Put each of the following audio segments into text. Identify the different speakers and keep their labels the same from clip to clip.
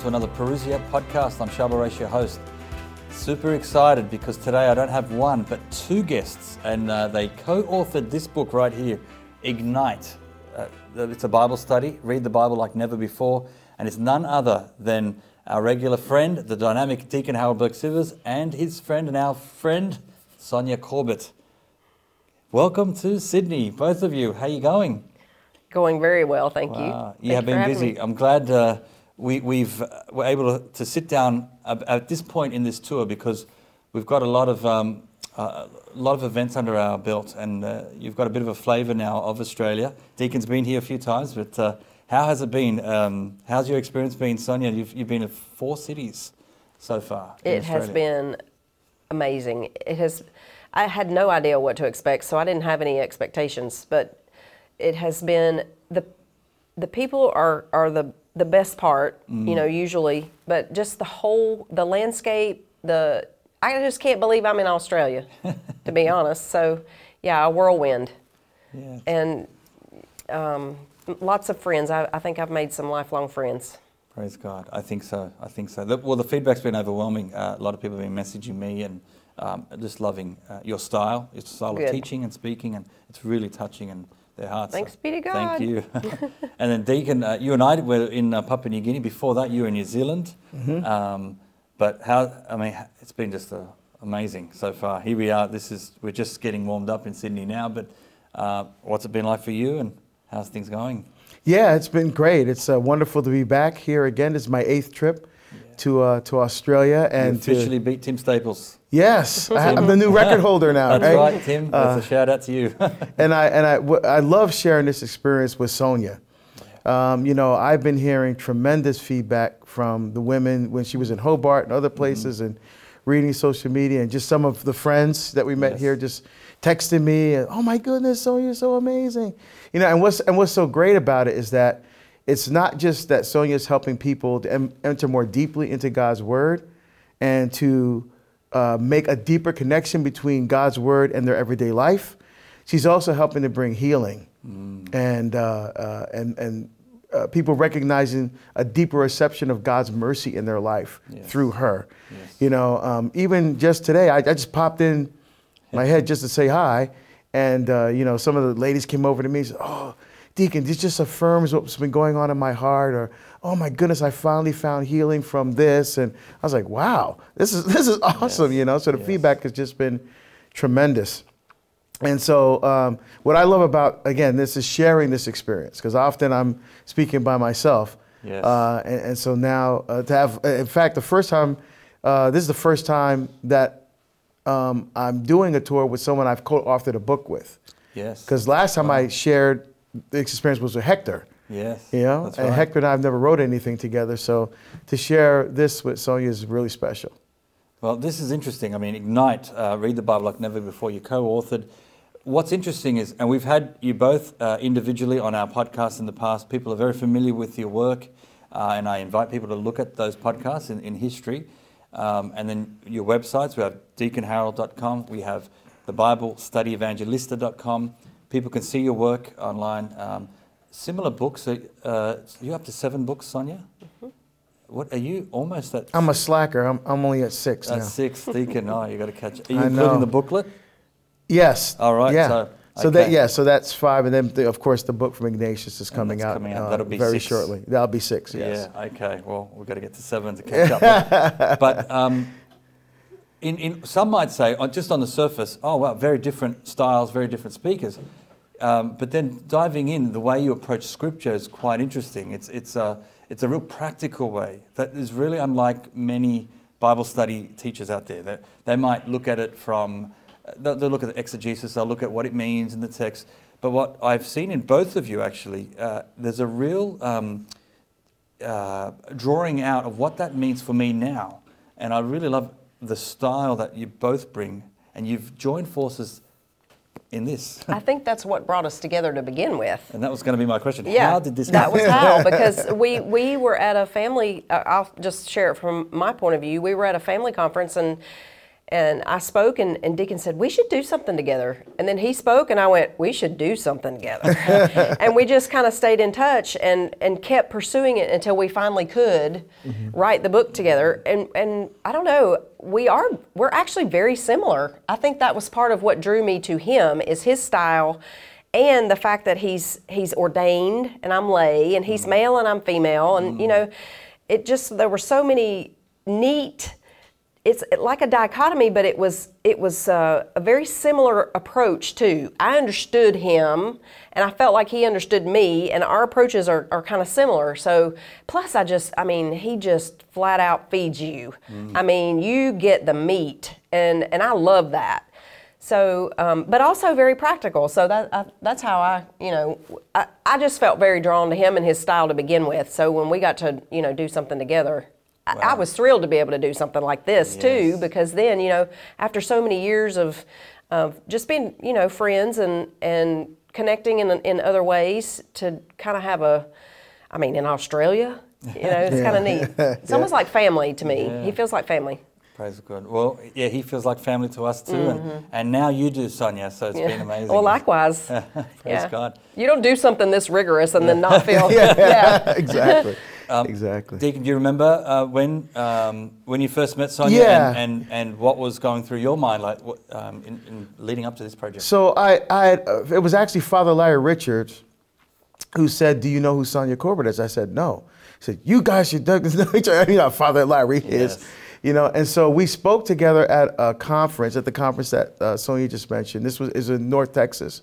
Speaker 1: Hello and welcome to another Parousia podcast. I'm Charbel Raish, your host. Super excited because today I don't have one but two guests, and uh, they co authored this book right here, Ignite. Uh, it's a Bible study, read the Bible like never before, and it's none other than our regular friend, the dynamic Deacon Harold Burke Sivers, and his friend and our friend, Sonja Corbitt. Welcome to Sydney, both of you. How are you going?
Speaker 2: Going very well, thank
Speaker 1: Wow,
Speaker 2: you.
Speaker 1: you have been busy.
Speaker 2: me.
Speaker 1: I'm glad uh, we, we've uh, we're able to, to sit down at, this point in this tour because we've got a lot of um, uh, a lot of events under our belt, and uh, you've got a bit of a flavour now of Australia. Deacon's been here a few times, but uh, how has it been? Um, how's your experience been, Sonja? You've, you've been to four cities so far.
Speaker 2: It has been amazing. It has. I had no idea what to expect, so I didn't have any expectations. But it has been the the people are are the the best part,
Speaker 1: Mm.
Speaker 2: you know, usually. But just the whole the landscape, the I just can't believe I'm in Australia, to be honest. So, yeah, a whirlwind,
Speaker 1: Yeah.
Speaker 2: and um, lots of friends. I, I think I've made some lifelong friends.
Speaker 1: Praise God. I think so. I think so. The, well, the feedback's been overwhelming. Uh, a lot of people have been messaging me and um, just loving uh, your style, your style
Speaker 2: Good.
Speaker 1: of teaching and speaking, and it's really touching in their hearts.
Speaker 2: Thanks
Speaker 1: So
Speaker 2: be to
Speaker 1: Thank you. and then Deacon, uh, you and I were in uh, Papua New Guinea. Before that, you were in New Zealand.
Speaker 2: Mm-hmm.
Speaker 1: Um, but how? I mean, it's been just uh, amazing so far. Here we are. This is we're just getting warmed up in Sydney now. But uh, what's it been like for you, and how's things going?
Speaker 3: Yeah, it's been great. It's uh, wonderful to be back here again. It's my eighth trip to uh, to Australia,
Speaker 1: you
Speaker 3: and to-
Speaker 1: officially beat Tim Staples.
Speaker 3: yes, I, am the new record holder now.
Speaker 1: That's
Speaker 3: right?
Speaker 1: right, Tim. That's a shout out to you.
Speaker 3: and I and I w- I love sharing this experience with Sonja. Um, you know, I've been hearing tremendous feedback from the women when she was in Hobart and
Speaker 1: Mm-hmm.
Speaker 3: other places, and reading social media, and just some of the friends that we met
Speaker 1: Yes.
Speaker 3: here just texting me, and, "Oh my goodness, Sonja's so amazing!" You know, and what's and what's so great about it is that it's not just that Sonja's helping people to em- enter more deeply into God's Word, and to uh, make a deeper connection between God's Word and their everyday life. She's also helping to bring healing and, uh, uh, and, and uh, people recognizing a deeper reception of God's mercy in their life
Speaker 1: Yes.
Speaker 3: through her.
Speaker 1: Yes.
Speaker 3: You know, um, even just today, I, I just popped in my head just to say hi. And, uh, you know, some of the ladies came over to me and said, Oh, Deacon, this just affirms what's been going on in my heart. Or, oh my goodness, I finally found healing from this. And I was like, wow, this is, this is awesome,
Speaker 1: Yes.
Speaker 3: you know? So the
Speaker 1: Yes.
Speaker 3: feedback has just been tremendous. And so, um, what I love about, again, this is sharing this experience, because often I'm speaking by myself.
Speaker 1: Yes.
Speaker 3: Uh, and, and so now uh, to have, in fact, the first time, uh, this is the first time that um, I'm doing a tour with someone I've co authored a book with.
Speaker 1: yes.
Speaker 3: Because last time I shared the experience was with Hector.
Speaker 1: Yes.
Speaker 3: You know, and
Speaker 1: right.
Speaker 3: Hector and I have never wrote anything together. So to share this with Sonja is really special.
Speaker 1: Well, this is interesting. I mean, Ignite, uh, read the Bible like never before. You co-authored. What's interesting is, and we've had you both uh, individually on our podcast in the past. People are very familiar with your work, uh, and I invite people to look at those podcasts in, in history. Um, and then your websites. We have deaconharold.com. We have the Bible Study Evangelista.com. People can see your work online. Um, similar books. Uh, uh, you up to seven books, Sonja? What are you almost at?
Speaker 3: I'm a slacker. I'm, I'm only at six
Speaker 1: At
Speaker 3: now.
Speaker 1: six, Deacon. Oh, you got to catch. Are you
Speaker 3: I
Speaker 1: including
Speaker 3: know.
Speaker 1: the booklet?
Speaker 3: Yes.
Speaker 1: All right,
Speaker 3: Yeah.
Speaker 1: so-
Speaker 3: So, that yeah, so that's five, and then the, of course the book from Ignatius is coming out.
Speaker 1: coming out.
Speaker 3: uh,
Speaker 1: That'll be
Speaker 3: very
Speaker 1: six.
Speaker 3: shortly. That'll be six. Yes.
Speaker 1: Yeah. Okay. Well, we've got to get to seven to catch up. But, but um, in, in some might say, just on the surface, oh wow, very different styles, very different speakers. Um, but then diving in, the way you approach scripture is quite interesting. It's it's a it's a real practical way that is really unlike many Bible study teachers out there. That they might look at it from they'll, they'll look at the exegesis, they'll look at what it means in the text. But what I've seen in both of you actually, uh, there's a real um, uh, drawing out of what that means for me now. And I really love the style that you both bring, and you've joined forces in this.
Speaker 2: I think that's what brought us together to begin with.
Speaker 1: And that was going to be my question.
Speaker 2: Yeah,
Speaker 1: How did this
Speaker 2: that
Speaker 1: happen?
Speaker 2: was how because we we were at a family. Uh, I'll just share it from my point of view. We were at a family conference and And I spoke, and, and Deacon said, We should do something together. And then he spoke, and I went, We should do something together. and we just kind of stayed in touch and, and kept pursuing it until we finally could mm-hmm. write the book together. And, and I don't know, we are, we're actually very similar. I think that was part of what drew me to him is his style and the fact that he's he's ordained and I'm lay and he's mm-hmm. male and I'm female and you mm-hmm. know it just there were so many neat it's like a dichotomy but it was it was uh, a very similar approach too. I understood him and I felt like he understood me and our approaches are, are kind of similar. So plus I just I mean he just flat out feeds you. I mean you get the meat and and I love that. So, um, but also very practical. So that I, that's how I, you know, I, I just felt very drawn to him and his style to begin with. So when we got to, you know, do something together, I, I was thrilled to be able to do something like this too. Because then, you know, after so many years of, of just being, you know, friends and and connecting in in other ways, to kind of have a, I mean, in Australia, you know, it's kind of neat. It's almost like family to me. He feels like family.
Speaker 1: Praise God. Well, yeah, he feels like family to us too, and, and now you do, Sonja. So it's been amazing.
Speaker 2: Mm-hmm. Well, likewise.
Speaker 1: Praise
Speaker 2: Yeah.
Speaker 1: God.
Speaker 2: You don't do something this rigorous and then not feel. yeah.
Speaker 3: exactly.
Speaker 1: Um,
Speaker 3: exactly.
Speaker 1: Deacon, do you remember uh, when um, when you first met Sonja
Speaker 3: Yeah.
Speaker 1: and, and, and what was going through your mind like what, um, in, in leading up to this project?
Speaker 3: So I, I uh, it was actually Father Larry Richards who said, "Do you know who Sonja Corbitt is?" I said, "No." He said, "You guys should know each other." You know, Father Larry is,
Speaker 1: Yes.
Speaker 3: you know. And so we spoke together at a conference, at the conference that uh, Sonja just mentioned. This was is in North Texas,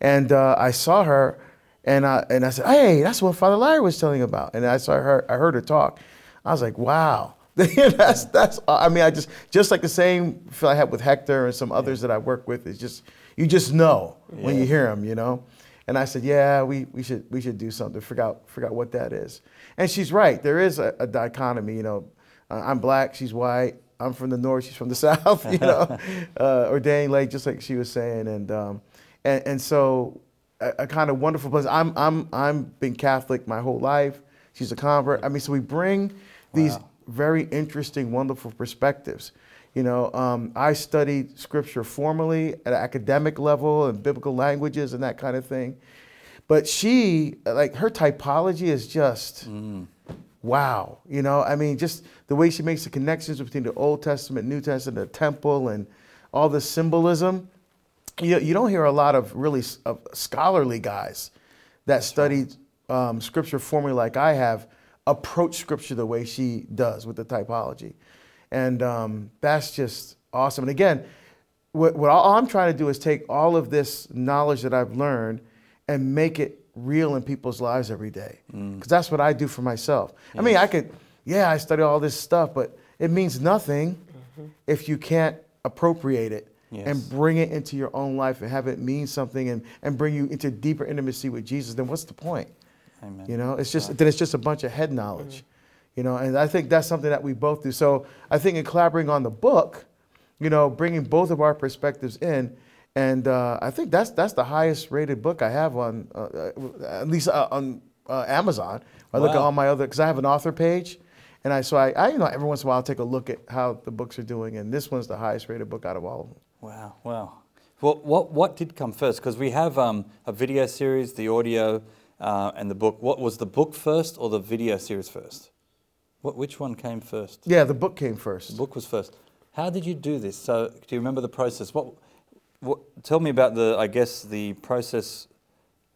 Speaker 3: and uh, I saw her, and I and I said, "Hey, that's what Father Larry was telling about." And I saw her, I heard her talk. I was like, "Wow." that's that's. I mean, I just just like the same feel I had with Hector and some others that I work with. It's just you just know when you hear them, you know. And I said, yeah, we, we should we should do something. Figure out what that is. And she's right. There is a, a dichotomy. You know, uh, I'm black. She's white. I'm from the north. She's from the south. You know, uh, ordained late, just like she was saying. And um, and, and so a, a kind of wonderful place. I'm I'm I'm been Catholic my whole life. She's a convert. I mean, so we bring these
Speaker 1: Wow.
Speaker 3: very interesting, wonderful perspectives. You know, um, I studied scripture formally at an academic level and biblical languages and that kind of thing. But she, like, her typology is just wow. You know, I mean, just the way she makes the connections between the Old Testament, New Testament, the temple, and all the symbolism. You, you don't hear a lot of really of scholarly guys that studied um, scripture formally like I have approach scripture the way she does with the typology. And um, that's just awesome. And again, what, what all I'm trying to do is take all of this knowledge that I've learned and make it real in people's lives every day. Because that's what I do for myself. I mean, I could, yeah, I study all this stuff, but it means nothing if you can't appropriate it
Speaker 1: Yes.
Speaker 3: and bring it into your own life and have it mean something and, and bring you into deeper intimacy with Jesus, then what's the point?
Speaker 1: Amen.
Speaker 3: You know, it's just then it's just a bunch of head knowledge. You know, and I think that's something that we both do. So I think in collaborating on the book, you know, bringing both of our perspectives in, and uh, I think that's that's the highest rated book I have on uh, uh, at least uh, on uh, Amazon. I look at all my other because I have an author page, and I so I, I you know every once in a while I'll take a look at how the books are doing, and this one's the highest rated book out of all of them.
Speaker 1: Wow, wow. Well, what, what did come first? Because we have um, a video series, the audio, uh, and the book. What was the book first or the video series first? What, which one came first?
Speaker 3: Yeah, the book came first.
Speaker 1: The book was first. How did you do this? So, do you remember the process? What, what? Tell me about the. I guess the process.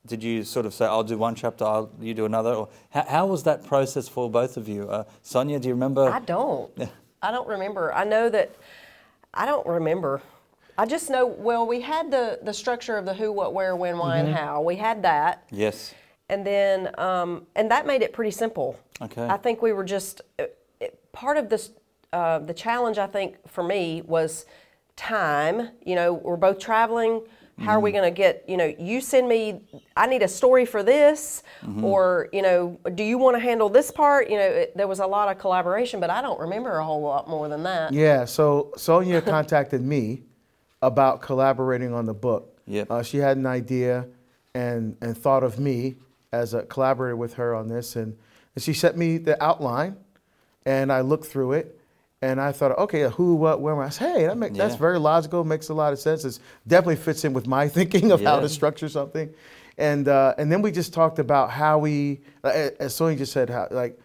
Speaker 1: Did you sort of say, "I'll do one chapter, I'll, you do another," or how, how was that process for both of you? Uh, Sonja, do you remember?
Speaker 2: I don't. I don't remember. I know that I don't remember. I just know well we had the the structure of the who, what, where, when, why, and how. We had that,
Speaker 1: yes.
Speaker 2: and then um, and that made it pretty simple.
Speaker 1: Okay.
Speaker 2: I think we were just uh, it- part of this. Uh, the challenge I think for me was time. You know, we're both traveling. How are we going to get? You know, you send me. I need a story for this, or you know, do you want to handle this part? You know, it, there was a lot of collaboration, but I don't remember a whole lot more than that.
Speaker 3: Yeah, so Sonia contacted me about collaborating on the book.
Speaker 1: Yep.
Speaker 3: Uh, she had an idea and, and thought of me as a collaborator with her on this. And, and she sent me the outline, and I looked through it. And I thought, okay, who, what, where. Am I said, hey, that make, that's very logical. Makes a lot of sense. It definitely fits in with my thinking of how to structure something. And uh, and then we just talked about how we, uh, as Sonja just said, how like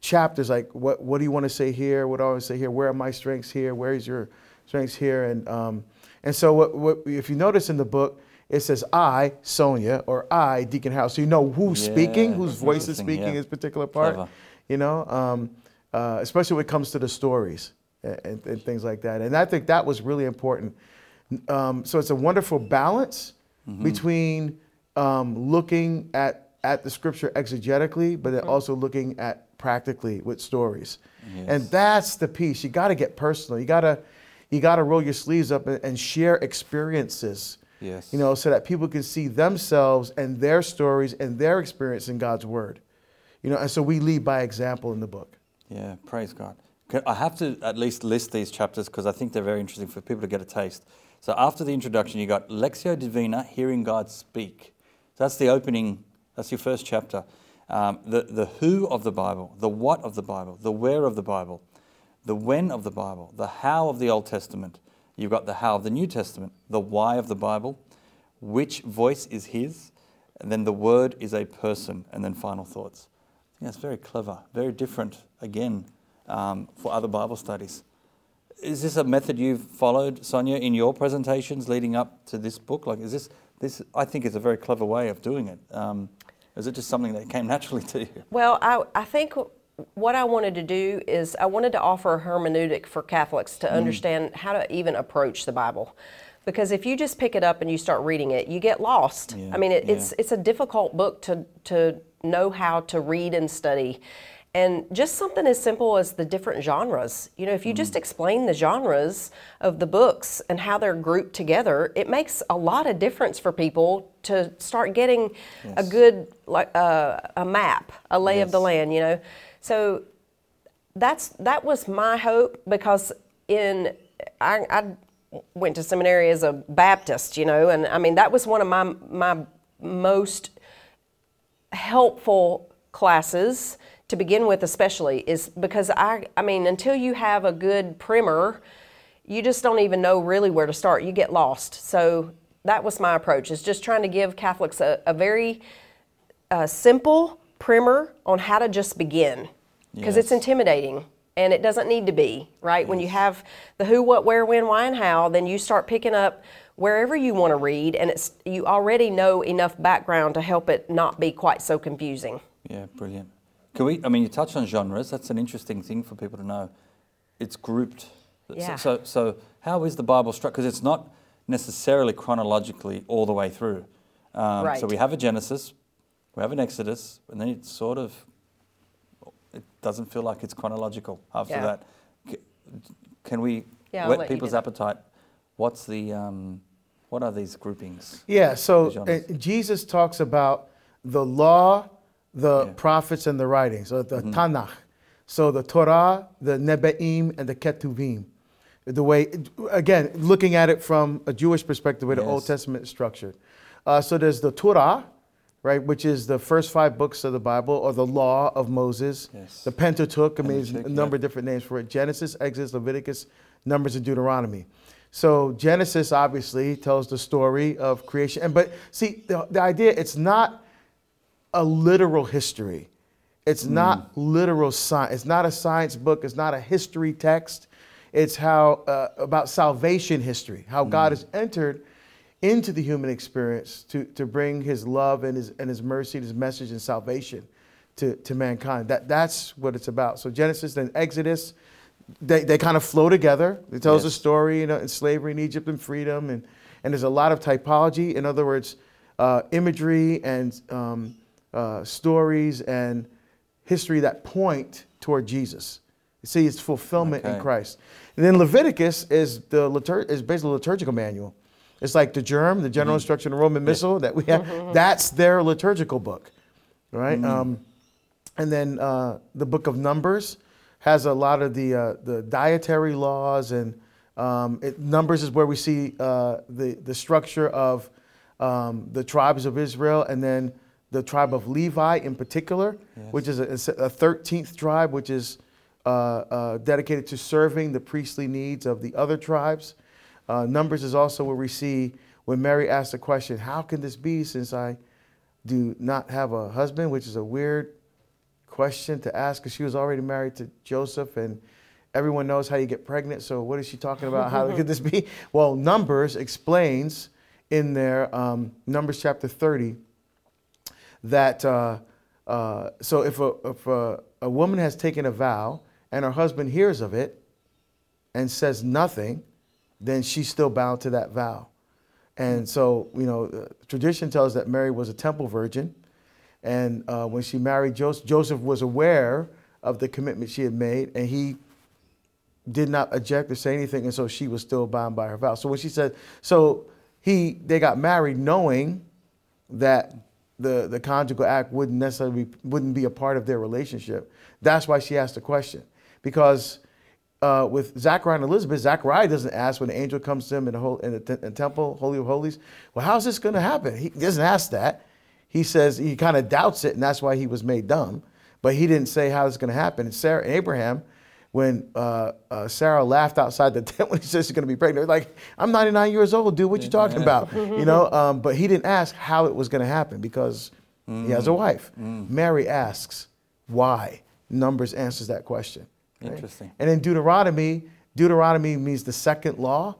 Speaker 3: chapters, like what what do you want to say here? What do I want to say here? Where are my strengths here? Where is your strengths here? And um, and so what, what if you notice in the book, it says I, Sonja, or I, Deacon Harold. So you know who's speaking, whose voice is speaking
Speaker 1: yeah.
Speaker 3: this particular part.
Speaker 1: Clever.
Speaker 3: You know, um, uh, especially when it comes to the stories and, and, things like that. And I think that was really important. Um, so it's a wonderful balance
Speaker 1: Mm-hmm.
Speaker 3: between um, looking at at the scripture exegetically, but then also looking at practically with stories. And that's the piece. You got to get personal. You got to you got to roll your sleeves up and, and share experiences.
Speaker 1: Yes.
Speaker 3: You know, so that people can see themselves and their stories and their experience in God's word. You know, and so we lead by example in the book.
Speaker 1: Yeah, praise God. I have to at least list these chapters because I think they're very interesting for people to get a taste. So after the introduction, you got Lectio Divina, hearing God speak. So that's the opening. That's your first chapter. Um, the the who of the Bible, the what of the Bible, the where of the Bible, the when of the Bible, the how of the Old Testament. You've got the how of the New Testament, the why of the Bible, which voice is His, and then the word is a person, and then final thoughts. I think that's very clever, very different again um, for other Bible studies. Is this a method you've followed, Sonja, in your presentations leading up to this book? Like, is this this? I think is a very clever way of doing it. Um, is it just something that came naturally to you?
Speaker 2: Well, I, I think what I wanted to do is I wanted to offer a hermeneutic for Catholics
Speaker 3: Mm.
Speaker 2: to understand how to even approach the Bible. Because if you just pick it up and you start reading it, you get lost.
Speaker 1: Yeah,
Speaker 2: I mean, it,
Speaker 1: yeah.
Speaker 2: it's it's a difficult book to to know how to read and study. And just something as simple as the different genres. You know, if you just
Speaker 1: Mm.
Speaker 2: explain the genres of the books and how they're grouped together, it makes a lot of difference for people to start getting a good like uh, a map, a lay of the land. You know, so that's that was my hope because in I, I went to seminary as a Baptist, you know, and I mean that was one of my my most helpful classes to begin with especially is because I I mean until you have a good primer you just don't even know really where to start. You get lost. So that was my approach is just trying to give Catholics a, a very uh, simple primer on how to just begin because it's intimidating and it doesn't need to be right when you have the who what where when why and how then you start picking up wherever you want to read and it's you already know enough background to help it not be quite so confusing
Speaker 1: Yeah, brilliant. Can we? I mean, you touched on genres. That's an interesting thing for people to know. It's grouped. So-
Speaker 2: Yeah.
Speaker 1: So, so how is the Bible structured? Because it's not necessarily chronologically all the way through. Um,
Speaker 2: Right.
Speaker 1: So we have a Genesis, we have an Exodus, and then it's sort of. It doesn't feel like it's chronological after
Speaker 2: Yeah.
Speaker 1: that. C- Can we
Speaker 2: Yeah, I'll
Speaker 1: whet
Speaker 2: let you do
Speaker 1: people's
Speaker 2: that.
Speaker 1: appetite? What's the? Um, what are these groupings?
Speaker 3: Yeah, so
Speaker 1: The genres.
Speaker 3: uh, Jesus talks about the law, the
Speaker 1: Yeah.
Speaker 3: prophets, and the writings, so
Speaker 1: Mm-hmm.
Speaker 3: the Tanakh. So the Torah, the Nevi'im, and the Ketuvim. The way, again, looking at it from a Jewish perspective, where the Old
Speaker 1: Yes.
Speaker 3: Testament is structured. Uh, so there's the Torah, right, which is the first five books of the Bible, or the law of Moses.
Speaker 1: Yes.
Speaker 3: The Pentateuch, I mean,
Speaker 1: Pentateuch,
Speaker 3: a number
Speaker 1: yeah.
Speaker 3: of different names for it Genesis, Exodus, Leviticus, Numbers, and Deuteronomy. So Genesis obviously tells the story of creation. And but see, the, the idea it's not a literal history. It's not literal science. It's not a science book. It's not a history text. It's how uh, about salvation history, how God has entered into the human experience to, to bring his love and his, and his mercy, and his message and salvation to, to mankind. That, that's what it's about. So Genesis, and Exodus, they, they kind of flow together. It tells a story, you know, in slavery in Egypt and freedom. And, and there's a lot of typology. In other words, uh, imagery and um, uh, stories and history that point toward Jesus. You see, it's fulfillment in Christ. And then Leviticus is the litur- is basically a liturgical manual. It's like the germ, the general instruction of the Roman Missal that we have. That's their liturgical book, right? Um, and then uh, the book of Numbers has a lot of the uh, the dietary laws and um, it, Numbers is where we see uh, the the structure of um, the tribes of Israel and then the tribe of Levi in particular, which is a, a 13th tribe, which is uh, uh, dedicated to serving the priestly needs of the other tribes. Uh, Numbers is also where we see when Mary asked the question, How can this be since I do not have a husband? Which is a weird question to ask because she was already married to Joseph and everyone knows how you get pregnant. So, what is she talking about? How could this be? Well, Numbers explains in there, um, Numbers chapter 30, that uh, uh, so if, a, if a, a woman has taken a vow and her husband hears of it and says nothing, then she's still bound to that vow. And so, you know, uh, tradition tells that Mary was a temple virgin. And uh, when she married Joseph, Joseph was aware of the commitment she had made, and he did not object or say anything, and so she was still bound by her vow. So when she said, so he, they got married knowing that the, the conjugal act wouldn't necessarily be, wouldn't be a part of their relationship. That's why she asked the question, because uh, with Zachariah and Elizabeth, Zachariah doesn't ask when the angel comes to him in the, whole, in the, in temple, Holy of Holies, well, how's this going to happen? He doesn't ask that. He says he kind of doubts it, and that's why he was made dumb. But he didn't say how it's going to happen. And Sarah, Abraham, when uh, uh, Sarah laughed outside the tent when he says she's going to be pregnant, like, I'm 99 years old, dude. What you talking about? you know. Um, but he didn't ask how it was going to happen because he has a wife. Mary asks why. Numbers answers that question. Right?
Speaker 1: Interesting.
Speaker 3: And in Deuteronomy, Deuteronomy means the second law.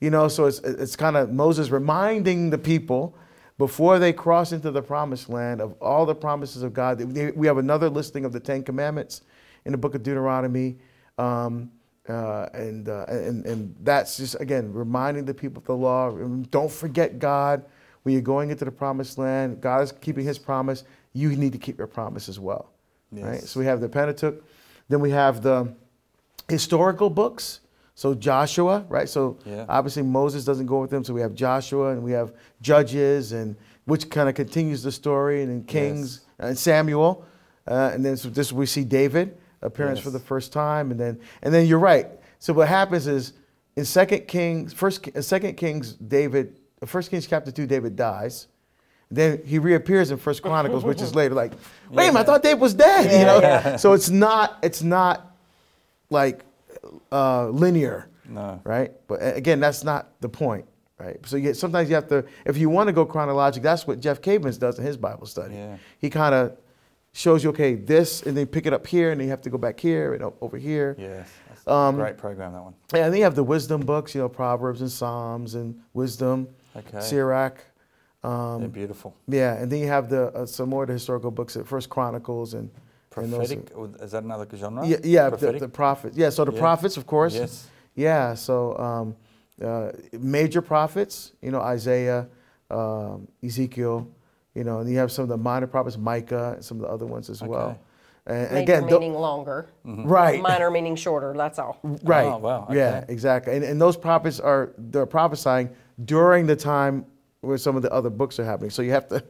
Speaker 3: You know, so it's, it's kind of Moses reminding the people before they cross into the promised land of all the promises of God. We have another listing of the Ten Commandments in the book of Deuteronomy. Um, uh, and, uh, and, and that's just, again, reminding the people of the law. Don't forget God when you're going into the promised land. God is keeping his promise. You need to keep your promise as well. Right? So we have the Pentateuch. Then we have the historical books. So Joshua, right? So
Speaker 1: Yeah.
Speaker 3: obviously Moses doesn't go with them. So we have Joshua and we have Judges, and which kind of continues the story, and then Kings and Samuel, uh, and then so this we see David appearance for the first time, and then and then you're right. So what happens is in Second Kings, First Second Kings, David, First Kings chapter two, David dies. Then he reappears in First Chronicles, which is later. Like, wait a minute, I thought David was dead. you know. So it's not it's not like uh, linear,
Speaker 1: No.
Speaker 3: right? But again, that's not the point, right? So you, sometimes you have to, if you want to go chronological, that's what Jeff Cavins does in his Bible study.
Speaker 1: Yeah.
Speaker 3: He kind of shows you, okay, this, and then pick it up here, and then you have to go back here and over here.
Speaker 1: Yes. That's
Speaker 3: Um,
Speaker 1: great program, that one.
Speaker 3: Yeah, and then you have the wisdom books, you know, Proverbs and Psalms and wisdom,
Speaker 1: Okay.
Speaker 3: Sirach.
Speaker 1: They're
Speaker 3: Um,
Speaker 1: beautiful.
Speaker 3: yeah, and then you have the uh, some more of the historical books, at First Chronicles and and those-
Speaker 1: Prophetic, is that another genre?
Speaker 3: Yeah, yeah, the, the prophets. Yeah, so the
Speaker 1: Yeah.
Speaker 3: prophets, of course.
Speaker 1: Yes.
Speaker 3: Yeah, so um, uh, major prophets, you know, Isaiah, um, Ezekiel, you know, and you have some of the minor prophets, Micah, and some of the other ones as well.
Speaker 1: Okay.
Speaker 3: And
Speaker 2: Major
Speaker 3: again,
Speaker 2: meaning longer,
Speaker 3: right,
Speaker 2: minor meaning shorter. That's all.
Speaker 3: right,
Speaker 1: Oh, wow,
Speaker 3: yeah, exactly. And, and those prophets are they're prophesying during the time where some of the other books are happening. So you have to.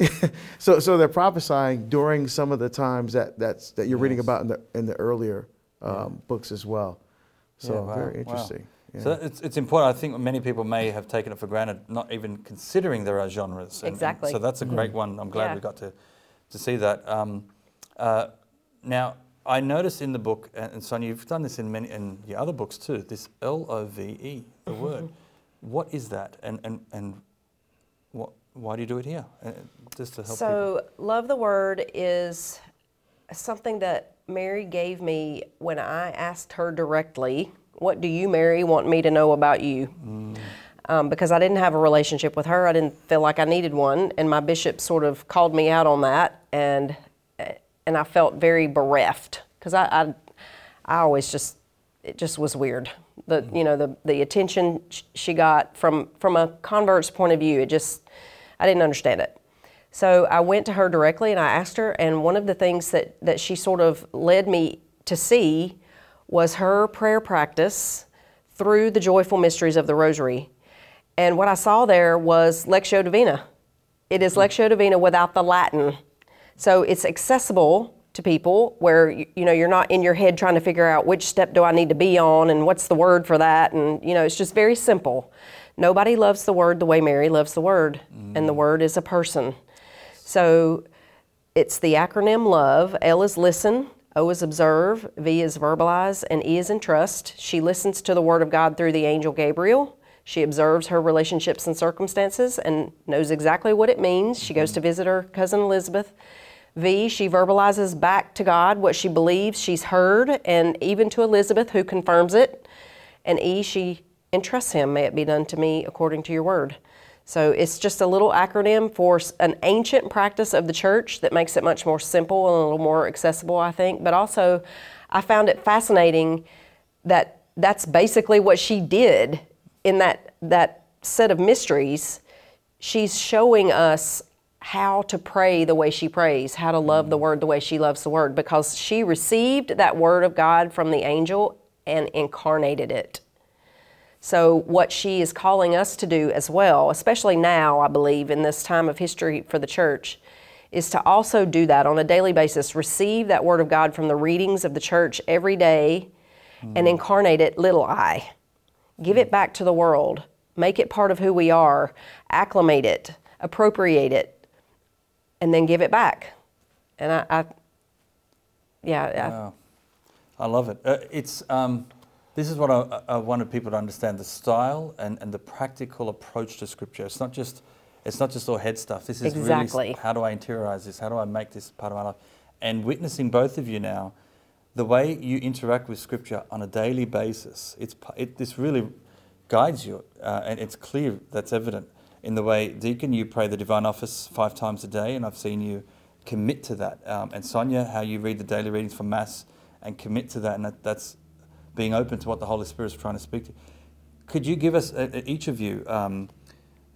Speaker 3: so, so they're prophesying during some of the times that that's that you're reading about in the in the earlier um, books as well. So
Speaker 1: Yeah, wow,
Speaker 3: very
Speaker 1: wow.
Speaker 3: interesting. Yeah.
Speaker 1: So it's, it's important. I think many people may have taken it for granted, not even considering there are genres. And- and
Speaker 2: Exactly.
Speaker 1: so that's a great one. I'm glad
Speaker 2: Yeah.
Speaker 1: we got to, to see that. Um, uh, now, I noticed in the book, and, and Sonja, you've done this in many in your other books too. This L O V E, the word. What is that, and and and what? Why do you do it here? Uh, just to help people.
Speaker 2: So, love the word is something that Mary gave me when I asked her directly, What do you, Mary, want me to know about you? Um, because I didn't have a relationship with her. I didn't feel like I needed one. And my bishop sort of called me out on that. And, and I felt very bereft because I, I, I always just, it just was weird. The, you know, the, the attention she got from, from a convert's point of view, it just, I didn't understand it. So I went to her directly and I asked her, and one of the things that, that she sort of led me to see was her prayer practice through the joyful mysteries of the Rosary. And what I saw there was Lectio Divina. It is Lectio Divina without the Latin. So it's accessible to people where you you know you're not in your head trying to figure out which step do I need to be on and what's the word for that and you know it's just very simple. Nobody loves the word the way Mary loves the word and the mm. word is a person. So it's the acronym LOVE. L is listen, O is observe, V is verbalize, and E is entrust. She listens to the word of God through the angel Gabriel. She observes her relationships and circumstances and knows exactly what it means. She goes to mm. visit her cousin Elizabeth. V, she verbalizes back to God what she believes she's heard, and even to Elizabeth, who confirms it. And E, she entrusts him, may it be done to me according to your word. So it's just a little acronym for an ancient practice of the church that makes it much more simple and a little more accessible, I think. But also, I found it fascinating that that's basically what she did in that that set of mysteries. She's showing us how to pray the way she prays, how to love the mm. word the way she loves the word, because she received that word of God from the angel and incarnated it. So, what she is calling us to do as well, especially now, I believe, in this time of history for the church, is to also do that on a daily basis. Receive that word of God from the readings of the church every day and incarnate it, little I. Give it back to the world. Make it part of who we are. Acclimate it, appropriate it, and then give it back. And I, I yeah, I,
Speaker 1: Wow. I love it. Uh, it's um, this is what I, I wanted people to understand: the style and, and the practical approach to Scripture. It's not just it's not just all head stuff. This is
Speaker 2: Exactly.
Speaker 1: really how do I interiorize this? How do I make this part of my life? And witnessing both of you now, the way you interact with Scripture on a daily basis, it's it, this really guides you, uh, and it's clear that's evident in the way Deacon you pray the divine office five times a day, and I've seen you commit to that. Um, and Sonja, how you read the daily readings from Mass and commit to that, and that, that's being open to what the Holy Spirit is trying to speak to. Could you give us, uh, uh, each of you, um,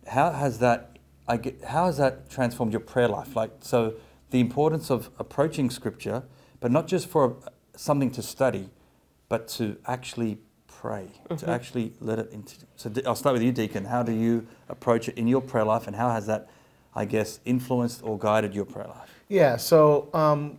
Speaker 1: how has that, I get, how has that transformed your prayer life? Like, so the importance of approaching Scripture, but not just for uh, something to study, but to actually pray, to actually let it into. So De- I'll start with you, Deacon. How do you approach it in your prayer life, and how has that, I guess, influenced or guided your prayer life?
Speaker 3: Yeah, so um,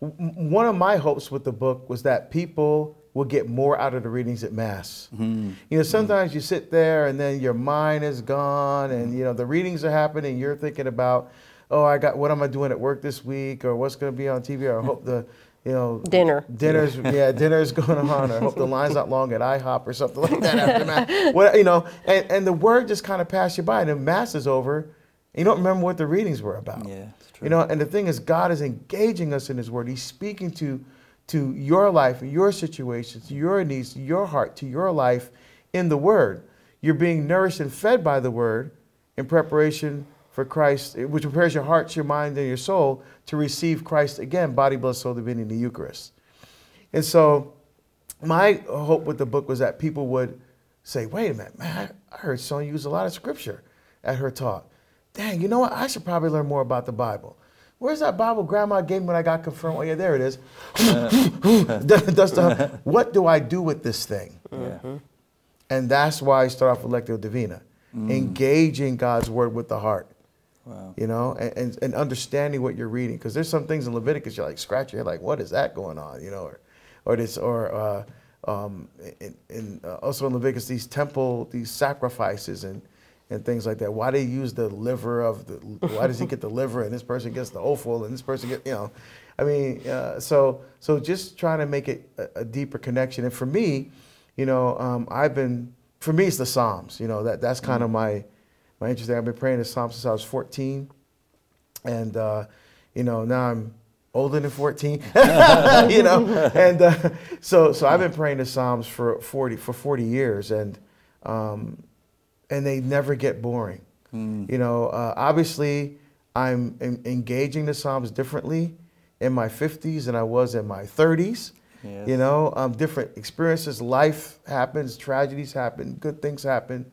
Speaker 3: w- w- one of my hopes with the book was that people will get more out of the readings at Mass. Mm-hmm. You know, sometimes you sit there and then your mind is gone, and you know the readings are happening. You're thinking about, oh, I got what am I doing at work this week, or what's going to be on TV, or I hope the, you know,
Speaker 2: Dinner.
Speaker 3: dinner's yeah, dinner's going on, or I hope the line's not long at IHOP or something like that after Mass. What you know, and, and the word just kind of passed you by, and the Mass is over. and You don't remember what the readings were about.
Speaker 1: Yeah, it's true.
Speaker 3: You know, and the thing is, God is engaging us in His Word. He's speaking to, to your life, your situations, your needs, your heart, to your life in the Word. You're being nourished and fed by the Word in preparation for Christ, which prepares your heart, your mind, and your soul to receive Christ again, body, blood, soul, divinity, in the Eucharist. And so, my hope with the book was that people would say, wait a minute, man, I I heard Sonja use a lot of scripture at her talk. Dang, you know what? I should probably learn more about the Bible. Where's that Bible grandma gave me when I got confirmed? Oh, yeah, there it is. What do I do with this thing?
Speaker 1: Yeah.
Speaker 3: And that's why I start off with Lectio Divina, engaging God's word with the heart
Speaker 1: Wow.
Speaker 3: you know, and, and, and understanding what you're reading. Because there's some things in Leviticus you're like scratch your head, like what is that going on, you know, or, or this, or uh, um, in, in uh, also in Leviticus these temple these sacrifices and and things like that. Why do they use the liver of the? Why does he get the liver and this person gets the offal and this person get you know? I mean, uh, so so just trying to make it a, a deeper connection. And for me, you know, um, I've been for me it's the Psalms. You know that that's kind of my my interest. there. I've been praying the Psalms since I was 14, and uh, you know now I'm older than 14. you know, and uh, so so I've been praying the Psalms for 40 for 40 years, and um, and they never get boring. You know, uh, obviously I'm en- engaging the Psalms differently in my 50s than I was in my 30s.
Speaker 1: Yes.
Speaker 3: You know, um, different experiences, life happens, tragedies happen, good things happen,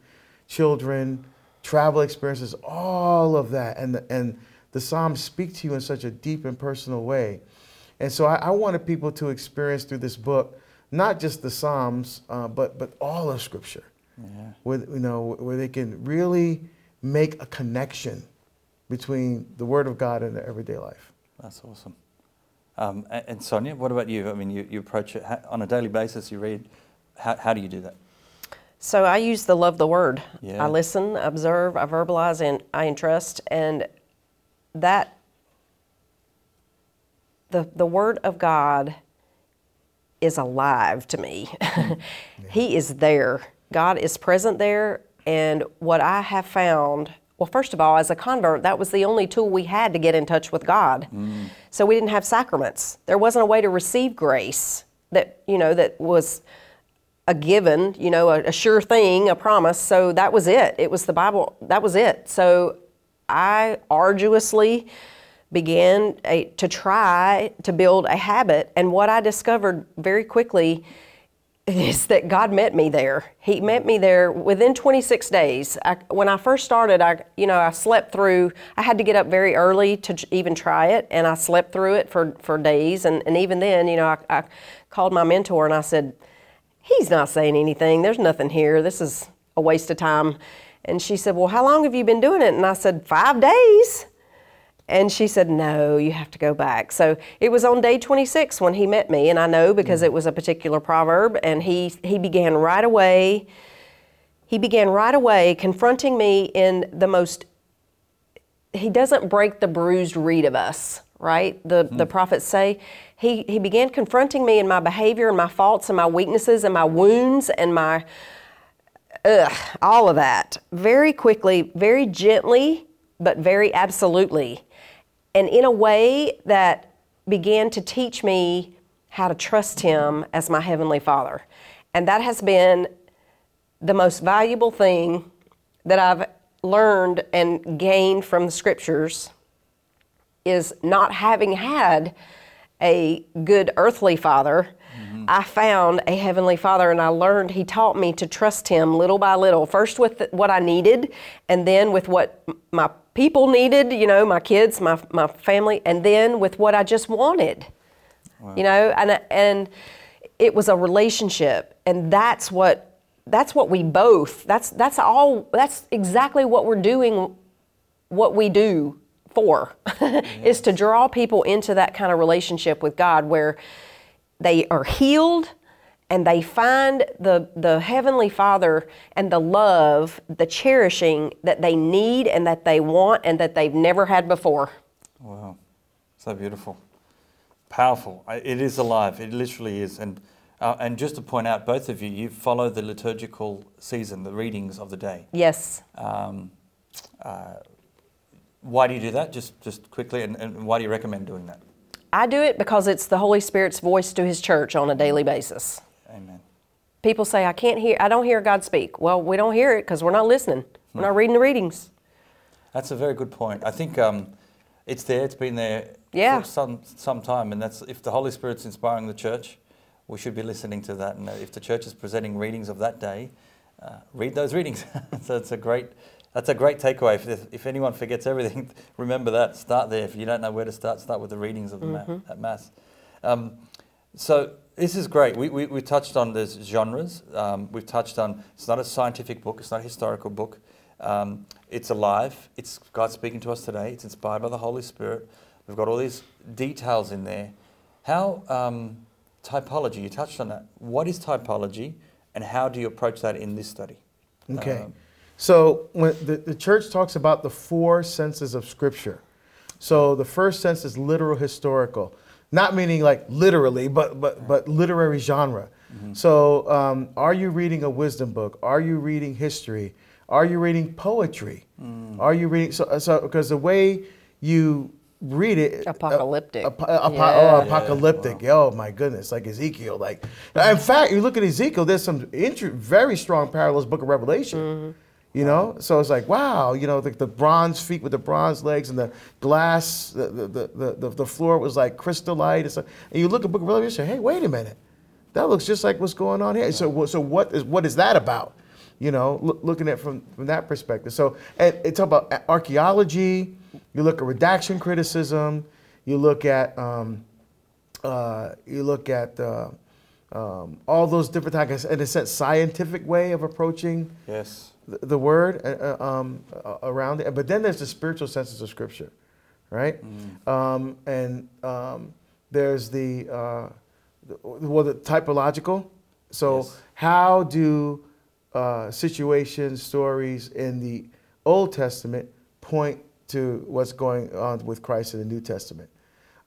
Speaker 3: children, travel experiences, all of that, and the, and the Psalms speak to you in such a deep and personal way. And so I, I wanted people to experience through this book not just the Psalms, uh, but but all of Scripture,
Speaker 1: Yeah.
Speaker 3: where you know where they can really make a connection between the Word of God and their everyday life.
Speaker 1: That's awesome. Um, and Sonja, what about you? I mean, you, you approach it on a daily basis. You read. How, how do you do that?
Speaker 2: So I use the love the word.
Speaker 1: Yeah.
Speaker 2: I listen, observe, I verbalize, and I entrust. And that, the, the Word of God is alive to me. he is there. God is present there. And what I have found, well, first of all, as a convert, that was the only tool we had to get in touch with God. So we didn't have sacraments. There wasn't a way to receive grace that, you know, that was a given, you know, a, a sure thing, a promise. So that was it. It was the Bible. That was it. So I arduously began a, to try to build a habit. And what I discovered very quickly is that God met me there. He met me there within 26 days. I, when I first started, I, you know, I slept through. I had to get up very early to even try it, and I slept through it for, for days. And, and even then, you know, I, I called my mentor and I said, "He's not saying anything. There's nothing here. This is a waste of time." And she said, "Well, how long have you been doing it?" And I said, five days." And she said, No, you have to go back. So it was on day 26 when he met me, and I know because mm. it was a particular proverb, and he, he began right away. He began right away confronting me in the most, he doesn't break the bruised reed of us, right? The, mm. the prophets say. He, he began confronting me in my behavior and my faults and my weaknesses and my wounds and my, ugh, all of that very quickly, very gently, but very absolutely. And in a way that began to teach me how to trust Him as my Heavenly Father. And that has been the most valuable thing that I've learned and gained from the scriptures is not having had a good earthly father. Mm-hmm. I found a heavenly father and I learned he taught me to trust him little by little. First with what I needed and then with what my people needed, you know, my kids, my my family, and then with what I just wanted. You know, and and it was a relationship and that's what that's what we both that's that's all that's exactly what we're doing what we do for is to draw people into that kind of relationship with God where they are healed and they find the, the Heavenly Father and the love, the cherishing that they need and that they want and that they've never had before.
Speaker 1: Wow, so beautiful, powerful. It is alive. It literally is. And uh, and just to point out, both of you, you follow the liturgical season, the readings of the day.
Speaker 2: Yes.
Speaker 1: Um, uh, why do you do that? Just just quickly, and, and why do you recommend doing that?
Speaker 2: I do it because it's the Holy Spirit's voice to His church on a daily basis.
Speaker 1: Amen.
Speaker 2: People say, I can't hear, I don't hear God speak. Well, we don't hear it because we're not listening. We're not reading the readings.
Speaker 1: That's a very good point. I think um, it's there. It's been there
Speaker 2: Yeah.
Speaker 1: for some some time, and that's if the Holy Spirit's inspiring the church, we should be listening to that. And if the church is presenting readings of that day, uh, read those readings. so it's a great. That's a great takeaway. If, if anyone forgets everything, remember that. Start there. If you don't know where to start, start with the readings of the ma- at Mass. Um, so this is great. We, we, we touched on these genres. Um, we've touched on it's not a scientific book. It's not a historical book. Um, it's alive. It's God speaking to us today. It's inspired by the Holy Spirit. We've got all these details in there. How um, typology? You touched on that. What is typology, and how do you approach that in this study?
Speaker 3: Okay.
Speaker 1: Um,
Speaker 3: So when the, the church talks about the four senses of Scripture. So the first sense is literal historical, not meaning like literally, but but but literary genre. Mm-hmm. So um, are you reading a wisdom book? Are you reading history? Are you reading poetry? Mm. Are you reading so uh, so because the way you read it uh,
Speaker 2: Apocalyptic.
Speaker 3: apo- uh, apo- oh,
Speaker 2: Yeah.
Speaker 3: oh, apocalyptic oh my goodness like ezekiel like in fact you look at ezekiel there's some inter- very strong parallels book of revelation mm-hmm. You know? So it's like wow you know the, the bronze feet with the bronze legs and the glass the, the, the, the, the floor was like crystallite. And, stuff. and you look at book of revelation hey wait a minute. That looks just like what's going on here. So so what is what is that about? You know loo- looking at from from that perspective. So and it's about archaeology you look at redaction criticism you look at um, uh, you look at uh, um, all those different types, in a sense, scientific way of approaching
Speaker 1: yes.
Speaker 3: the, the word uh, uh, um, uh, around it. But then there's the spiritual senses of Scripture, right? Um, and um, there's the, uh, the well, the typological. So
Speaker 1: Yes.
Speaker 3: how do uh, situations, stories in the Old Testament point to what's going on with Christ in the New Testament?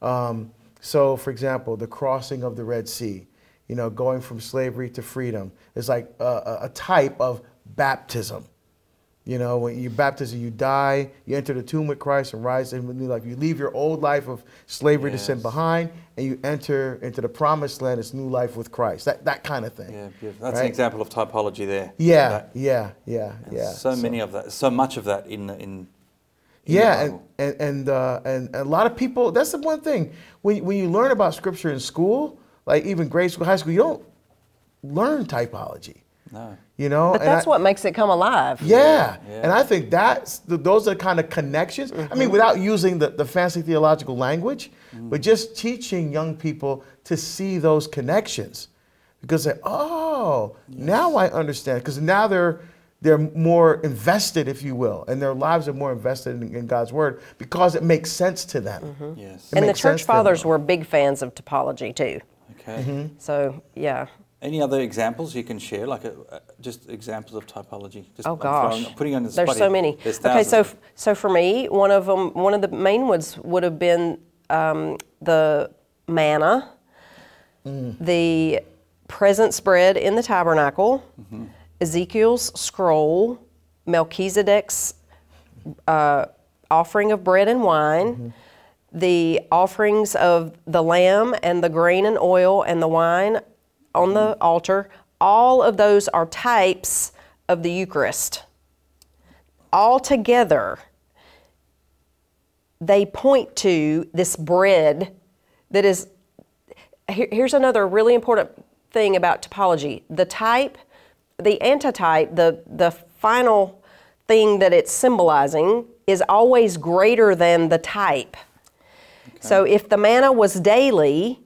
Speaker 3: Um, so, for example, the crossing of the Red Sea, you know, going from slavery to freedom is like a, a- type of baptism. You know, when you baptism, you die, you enter the tomb with Christ and rise in new life. You leave your old life of slavery to sin behind, and you enter into the promised land, it's new life with Christ. That that kind of thing.
Speaker 1: Yeah, beautiful. That's an example of typology there.
Speaker 3: Yeah,
Speaker 1: That-
Speaker 3: yeah, yeah, yeah.
Speaker 1: So, many of that, so much of that in the- in. in
Speaker 3: Yeah, and and and, uh, and a lot of people. That's the one thing when when you learn about scripture in school, like even grade school, high school, you don't learn typology.
Speaker 1: no.
Speaker 3: You know,
Speaker 2: But
Speaker 3: And
Speaker 2: that's
Speaker 3: I-
Speaker 2: what makes it come alive.
Speaker 3: Yeah,
Speaker 1: Yeah.
Speaker 3: and I think that's the, those are the kind of connections. I
Speaker 2: Mm-hmm.
Speaker 3: mean, without using the, the fancy theological language,
Speaker 1: Mm.
Speaker 3: but just teaching young people to see those connections, because they oh now I understand. Because now they're they're more invested, if you will, and their lives are more invested in, in God's word because it makes sense to them.
Speaker 2: Mm-hmm.
Speaker 1: Yes.
Speaker 3: It
Speaker 2: And the church
Speaker 3: sense to them.
Speaker 2: fathers were big fans of typology too.
Speaker 1: Okay.
Speaker 3: Mm-hmm.
Speaker 2: So yeah.
Speaker 1: Any other examples you can share, like a, uh, just examples of typology? Just
Speaker 2: Oh
Speaker 1: I'm throwing-
Speaker 2: gosh,
Speaker 1: putting on the
Speaker 2: there's
Speaker 1: spot
Speaker 2: so many.
Speaker 1: There's
Speaker 2: Okay, so
Speaker 1: thousands.
Speaker 2: so for me, one of them, one of the main ones would have been um, the manna,
Speaker 3: Mm.
Speaker 2: the presence bread in the tabernacle,
Speaker 1: Mm-hmm.
Speaker 2: Ezekiel's scroll, Melchizedek's uh, offering of bread and wine.
Speaker 1: Mm-hmm.
Speaker 2: The offerings of the lamb and the grain and oil and the wine on the altar, all of those are types of the Eucharist. All together, they point to this bread that is. Here, here's another really important thing about typology the type, the antitype, the, the final thing that it's symbolizing is always greater than the type. So if the manna was daily,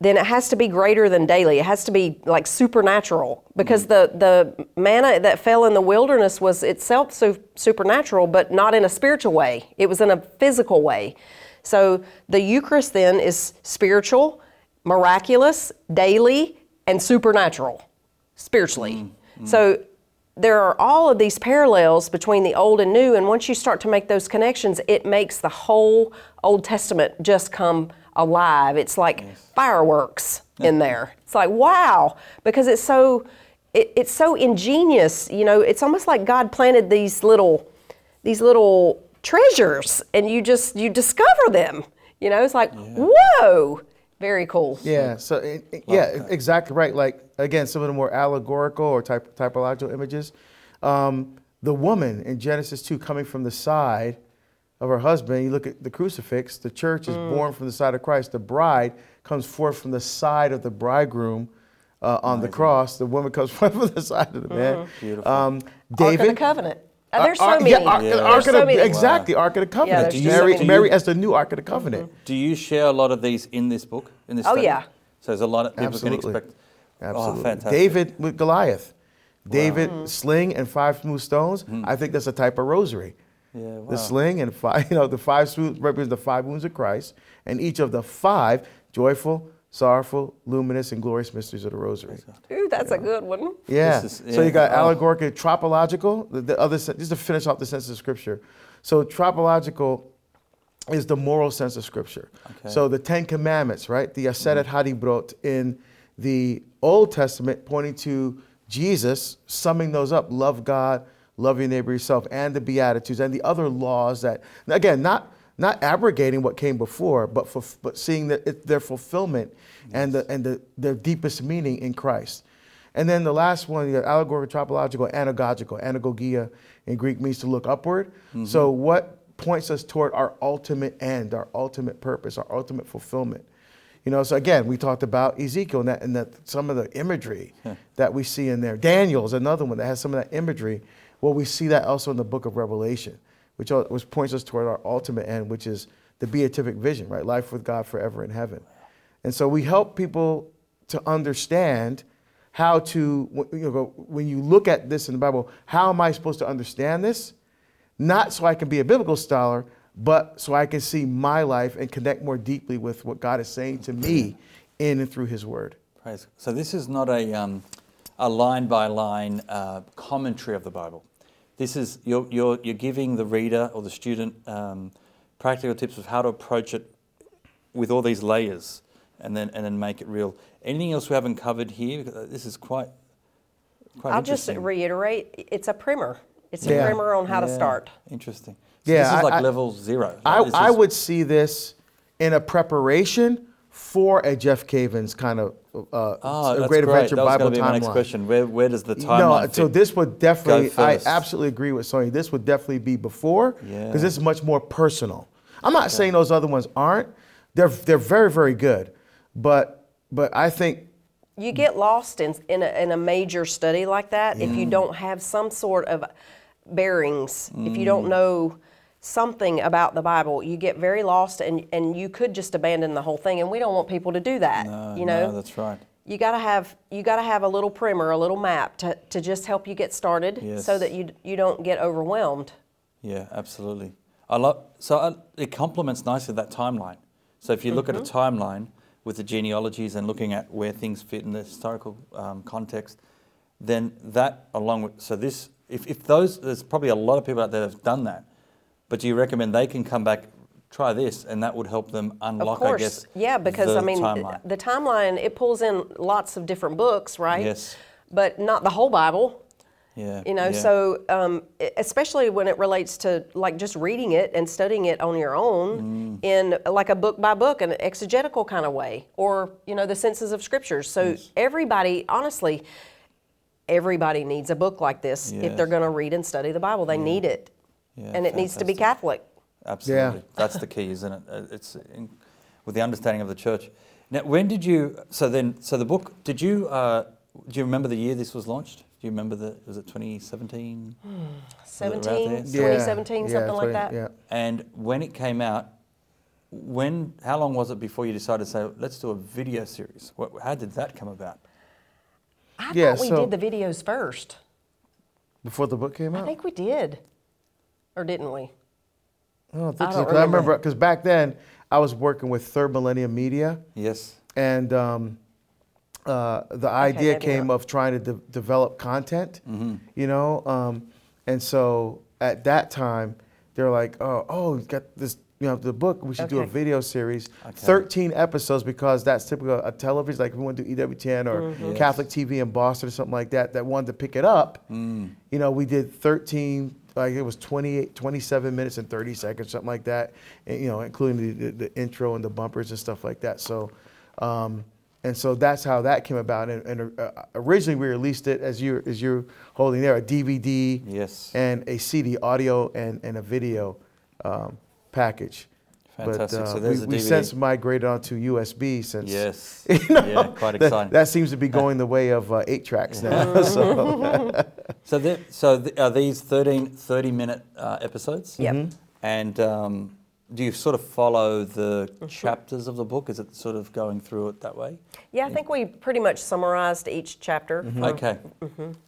Speaker 2: then it has to be greater than daily. It has to be like supernatural because mm-hmm. the, the manna that fell in the wilderness was itself su- supernatural, but not in a spiritual way. It was in a physical way. So the Eucharist then is spiritual, miraculous, daily, and supernatural spiritually. Mm-hmm. So there are all of these parallels between the old and new, and once you start to make those connections, it makes the whole Old Testament just come alive. It's like fireworks in there. It's like wow, because it's so it, it's so ingenious. You know, it's almost like God planted these little these little treasures, and you just you discover them. You know, it's like whoa, very cool.
Speaker 3: Yeah. So it, it- yeah, exactly right. Like again, some of the more allegorical or type, typological images. Um, the woman in Genesis two coming from the side of her husband. You look at the crucifix. The church is born from the side of Christ. The bride comes forth from the side of the bridegroom. Uh, on the cross, the woman comes forth from the side of the man.
Speaker 1: Beautiful.
Speaker 3: Um,
Speaker 2: Ark
Speaker 3: David,
Speaker 2: of the Covenant. Uh, there's so
Speaker 3: Ark-
Speaker 2: many.
Speaker 3: Yeah, Ark,
Speaker 1: Yeah.
Speaker 3: Ark of the,
Speaker 2: many.
Speaker 3: exactly, Ark of the Covenant.
Speaker 2: so
Speaker 3: Mary,
Speaker 2: many.
Speaker 3: Mary as the new Ark of the Covenant.
Speaker 1: Do you share a lot of these in this book? In this
Speaker 2: Oh,
Speaker 1: study?
Speaker 2: yeah.
Speaker 1: So there's a lot of people
Speaker 3: Absolutely.
Speaker 1: can expect.
Speaker 3: Absolutely.
Speaker 1: Oh, fantastic.
Speaker 3: David with Goliath. David
Speaker 2: Mm-hmm.
Speaker 3: sling and five smooth stones. I think that's a type of rosary.
Speaker 1: Yeah, wow.
Speaker 3: The sling and five, you know, the five smooth represent the five wounds of Christ, and each of the five joyful, sorrowful, luminous, and glorious mysteries of the rosary.
Speaker 2: Ooh, that's a good one.
Speaker 3: Yeah.
Speaker 1: This is-
Speaker 3: So you got
Speaker 1: Oh.
Speaker 3: allegorical, tropological. The, the other, just to finish off the sense of Scripture. So tropological is the moral sense of Scripture.
Speaker 1: Okay.
Speaker 3: So the Ten Commandments, right? The Aseret mm-hmm. Hadibrot in the Old Testament, pointing to Jesus, summing those up: love God, love your neighbor yourself, and the Beatitudes and the other laws that, again, not not abrogating what came before, but for, but seeing that it, their fulfillment and the and the their deepest meaning in Christ. And then the last one, got allegorical, tropological, anagogical. Anagogia in Greek means to look upward. Mm-hmm. So what points us toward our ultimate end, our ultimate purpose, our ultimate fulfillment? You know, so again, we talked about Ezekiel and that, and that some of the imagery that we see in there. Daniel's another one that has some of that imagery. Well, we see that also in the book of Revelation, which, which points us toward our ultimate end, which is the beatific vision, right? Life with God forever in heaven. And so we help people to understand how to, you know, when you look at this in the Bible, how am I supposed to understand this? Not so I can be a biblical scholar, but so I can see my life and connect more deeply with what God is saying to me in and through His Word.
Speaker 1: Praise. So this is not a, um, a line by line uh, commentary of the Bible. This is you're, you're, you're giving the reader or the student um, practical tips of how to approach it with all these layers and then and then make it real. Anything else we haven't covered here? This is quite quite
Speaker 2: I'll just reiterate, it's a primer. It's
Speaker 3: Yeah.
Speaker 2: a primer on how to start.
Speaker 1: Interesting. So
Speaker 3: Yeah,
Speaker 1: this is like
Speaker 3: I-
Speaker 1: level zero.
Speaker 3: I, I would see this in a preparation for a Jeff Cavins kind of uh,
Speaker 1: Oh,
Speaker 3: a Great
Speaker 1: great.
Speaker 3: Adventure
Speaker 1: That
Speaker 3: Bible
Speaker 1: going to be my next
Speaker 3: timeline.
Speaker 1: question. Where, where does the timeline?
Speaker 3: No,
Speaker 1: timeline
Speaker 3: so this would definitely. I absolutely agree with Sonja. This would definitely be before
Speaker 1: Yeah.
Speaker 3: because this is much more personal. I'm not saying those other ones aren't. They're they're very very good, but but I think
Speaker 2: You get lost in, in, a, in a major study like that if you don't have some sort of bearings, if you
Speaker 1: Mm.
Speaker 2: don't know something about the Bible, you get very lost and, and you could just abandon the whole thing. And we don't want people to do that.
Speaker 1: no,
Speaker 2: you know,
Speaker 1: no, that's right.
Speaker 2: you gotta have you gotta have a little primer, a little map to, to just help you get started, so that you you don't get overwhelmed.
Speaker 1: Yeah, absolutely. I love so I, it complements nicely that timeline. So if you look at a
Speaker 2: Mm-hmm.
Speaker 1: timeline with the genealogies and looking at where things fit in the historical um, context, then that along with so this if, if those there's probably a lot of people out there that have done that, but do you recommend they can come back try this and that would help them unlock
Speaker 2: of course,
Speaker 1: I guess
Speaker 2: yeah, because
Speaker 1: the
Speaker 2: I mean
Speaker 1: timeline.
Speaker 2: the timeline it pulls in lots of different books, right?
Speaker 1: Yes.
Speaker 2: But not the whole Bible.
Speaker 1: yeah,
Speaker 2: You know,
Speaker 1: yeah.
Speaker 2: so um, especially when it relates to like just reading it and studying it on your own
Speaker 1: Mm.
Speaker 2: in like a book by book, an exegetical kind of way, or you know, the senses of scriptures. So everybody, honestly, everybody needs a book like this if they're going to read and study the Bible. They need it,
Speaker 1: Yeah,
Speaker 2: and it needs to be
Speaker 1: fantastic.
Speaker 2: Catholic.
Speaker 1: Absolutely. That's the key, isn't it? Uh, It's in, with the understanding of the church. Now, when did you? So then, so the book. Did you? Uh, do you remember the year this was launched? Do you remember the? Was it 2017?
Speaker 2: Hmm.
Speaker 1: around
Speaker 2: 17,
Speaker 1: there?
Speaker 2: 2017, something like
Speaker 3: 20
Speaker 2: that.
Speaker 3: Yeah.
Speaker 1: And when it came out, when? How long was it before you decided to say, let's do a video series? What, how did that come about?
Speaker 2: I
Speaker 3: Yeah,
Speaker 2: thought we
Speaker 3: so-
Speaker 2: did the videos first.
Speaker 3: before the book came out?
Speaker 2: I
Speaker 3: out.
Speaker 2: think we did, or didn't we?
Speaker 3: I don't think
Speaker 2: I
Speaker 3: so.
Speaker 2: don't
Speaker 3: 'cause I
Speaker 2: remember.
Speaker 3: remember because back then I was working with Third Millennium Media.
Speaker 1: Yes.
Speaker 3: and um, uh, the idea
Speaker 2: maybe
Speaker 3: came
Speaker 2: not.
Speaker 3: of trying to de- develop content,
Speaker 1: Mm-hmm.
Speaker 3: you know. Um, and so at that time, they're like, "Oh, oh, you got this, you know, the book. We should do a video series,
Speaker 1: Okay.
Speaker 3: 13 episodes, because that's typical a television. Like if we want to do EWTN or
Speaker 2: Mm-hmm.
Speaker 1: Yes.
Speaker 3: Catholic TV in Boston or something like that, that wanted to pick it up.
Speaker 1: Mm.
Speaker 3: You know, we did 13. Like it was 28, 27 minutes and 30 seconds, something like that. And, you know, including the, the, the intro and the bumpers and stuff like that. So, um, and so that's how that came about. And, and uh, originally we released it as you as you're holding there a DVD
Speaker 1: Yes.
Speaker 3: and a CD, audio and, and a video um, package.
Speaker 1: Fantastic.
Speaker 3: But, uh,
Speaker 1: so there's
Speaker 3: we,
Speaker 1: the
Speaker 3: we since migrated onto USB since.
Speaker 1: yes.
Speaker 3: you know,
Speaker 1: yeah. Quite
Speaker 3: that,
Speaker 1: exciting.
Speaker 3: that seems to be going the way of uh, eight tracks now. so,
Speaker 1: So, the, so th- are these 13, 30 minute uh, episodes?
Speaker 2: Yep.
Speaker 3: Mm-hmm.
Speaker 1: And um, do you sort of follow the
Speaker 2: Mm-hmm.
Speaker 1: chapters of the book? Is it sort of going through it that way?
Speaker 2: Yeah, I think we pretty much summarized each chapter. for-
Speaker 1: Okay.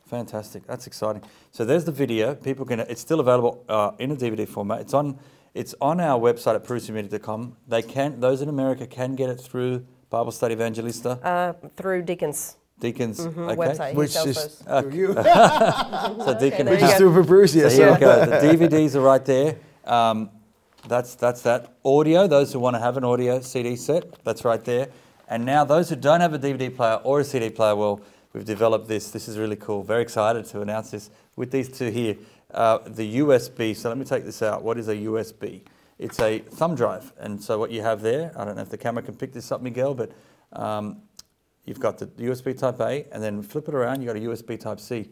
Speaker 1: Fantastic. That's exciting. So there's the video. People can. It's still available uh, in a DVD format. It's on. It's on our website at parousiamedia.com. They can. Those in America can get it through Bible Study Evangelista,
Speaker 2: uh, through Deacon's
Speaker 1: Deacons.
Speaker 2: Mm-hmm. website.
Speaker 3: Which
Speaker 2: sells
Speaker 3: is
Speaker 2: those.
Speaker 3: through you,
Speaker 1: So Deacon.
Speaker 3: which
Speaker 2: you
Speaker 3: is
Speaker 2: go.
Speaker 3: through Fabrizio.
Speaker 1: So here we go. The DVDs are right there. Um, that's that's that. Audio. Those who want to have an audio CD set, that's right there. And now those who don't have a DVD player or a CD player, well, we've developed this. This is really cool. Very excited to announce this with these two here. Uh, the USB. So let me take this out. What is a USB? It's a thumb drive. And so what you have there, I don't know if the camera can pick this up, Miguel, but um, You've got the USB Type A, and then flip it around. You've got a USB Type C.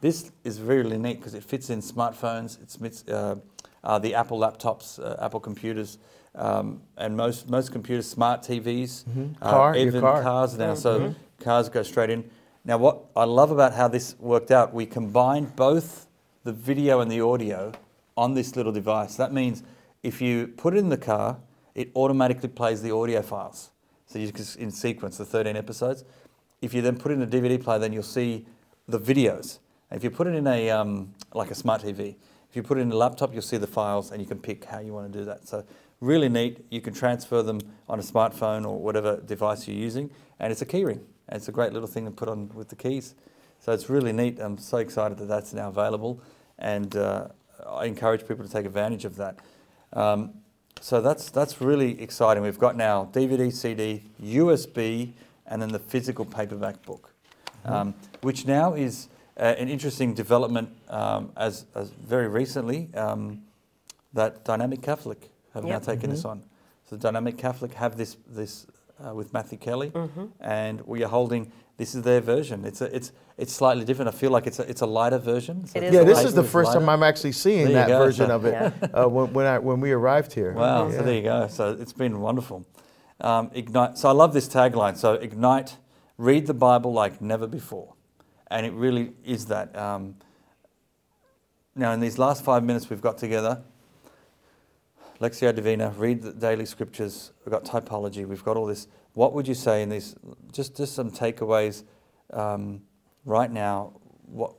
Speaker 1: This is really neat because it fits in smartphones. It's fits, uh, uh, the Apple laptops, uh, Apple computers, um, and most most computers, smart TVs, uh,
Speaker 3: Car,
Speaker 1: even
Speaker 3: car.
Speaker 1: cars now. So cars go straight in. Now, what I love about how this worked out, we combined both the video and the audio on this little device. That means if you put it in the car, it automatically plays the audio files. So you can, in sequence, the 13 episodes. If you then put it in a DVD player, then you'll see the videos. If you put it in a um, like a smart TV, if you put it in a laptop, you'll see the files, and you can pick how you want to do that. So really neat. You can transfer them on a smartphone or whatever device you're using, and it's a keyring. And it's a great little thing to put on with the keys. So it's really neat. I'm so excited that that's now available, and uh, I encourage people to take advantage of that. Um, so that's that's really exciting. We've got now DVD, CD, USB, and then the physical paperback book, um, which now is uh, an interesting development um, as, as very recently um, that Dynamic Catholic have now
Speaker 2: Yep.
Speaker 1: taken this on. So Dynamic Catholic have this this uh, with Matthew Kelly, and we are holding. This is their version. It's a, it's it's slightly different. I feel like it's a, it's a lighter version. So
Speaker 2: It
Speaker 3: Yeah, this is the
Speaker 1: paper
Speaker 3: first time. I'm actually seeing that
Speaker 1: go,
Speaker 3: version
Speaker 1: so-
Speaker 3: of it uh, when, when, I, when we arrived here.
Speaker 1: Wow,
Speaker 3: Yeah.
Speaker 1: so there you go. So it's been wonderful. Um, ignite. So I love this tagline. So ignite, read the Bible like never before, and it really is that. Um, now, in these last five minutes we've got together, Lectio Divina, read the daily scriptures. We've got typology. We've got all this. What would you say in these? Just just some takeaways um, right now. What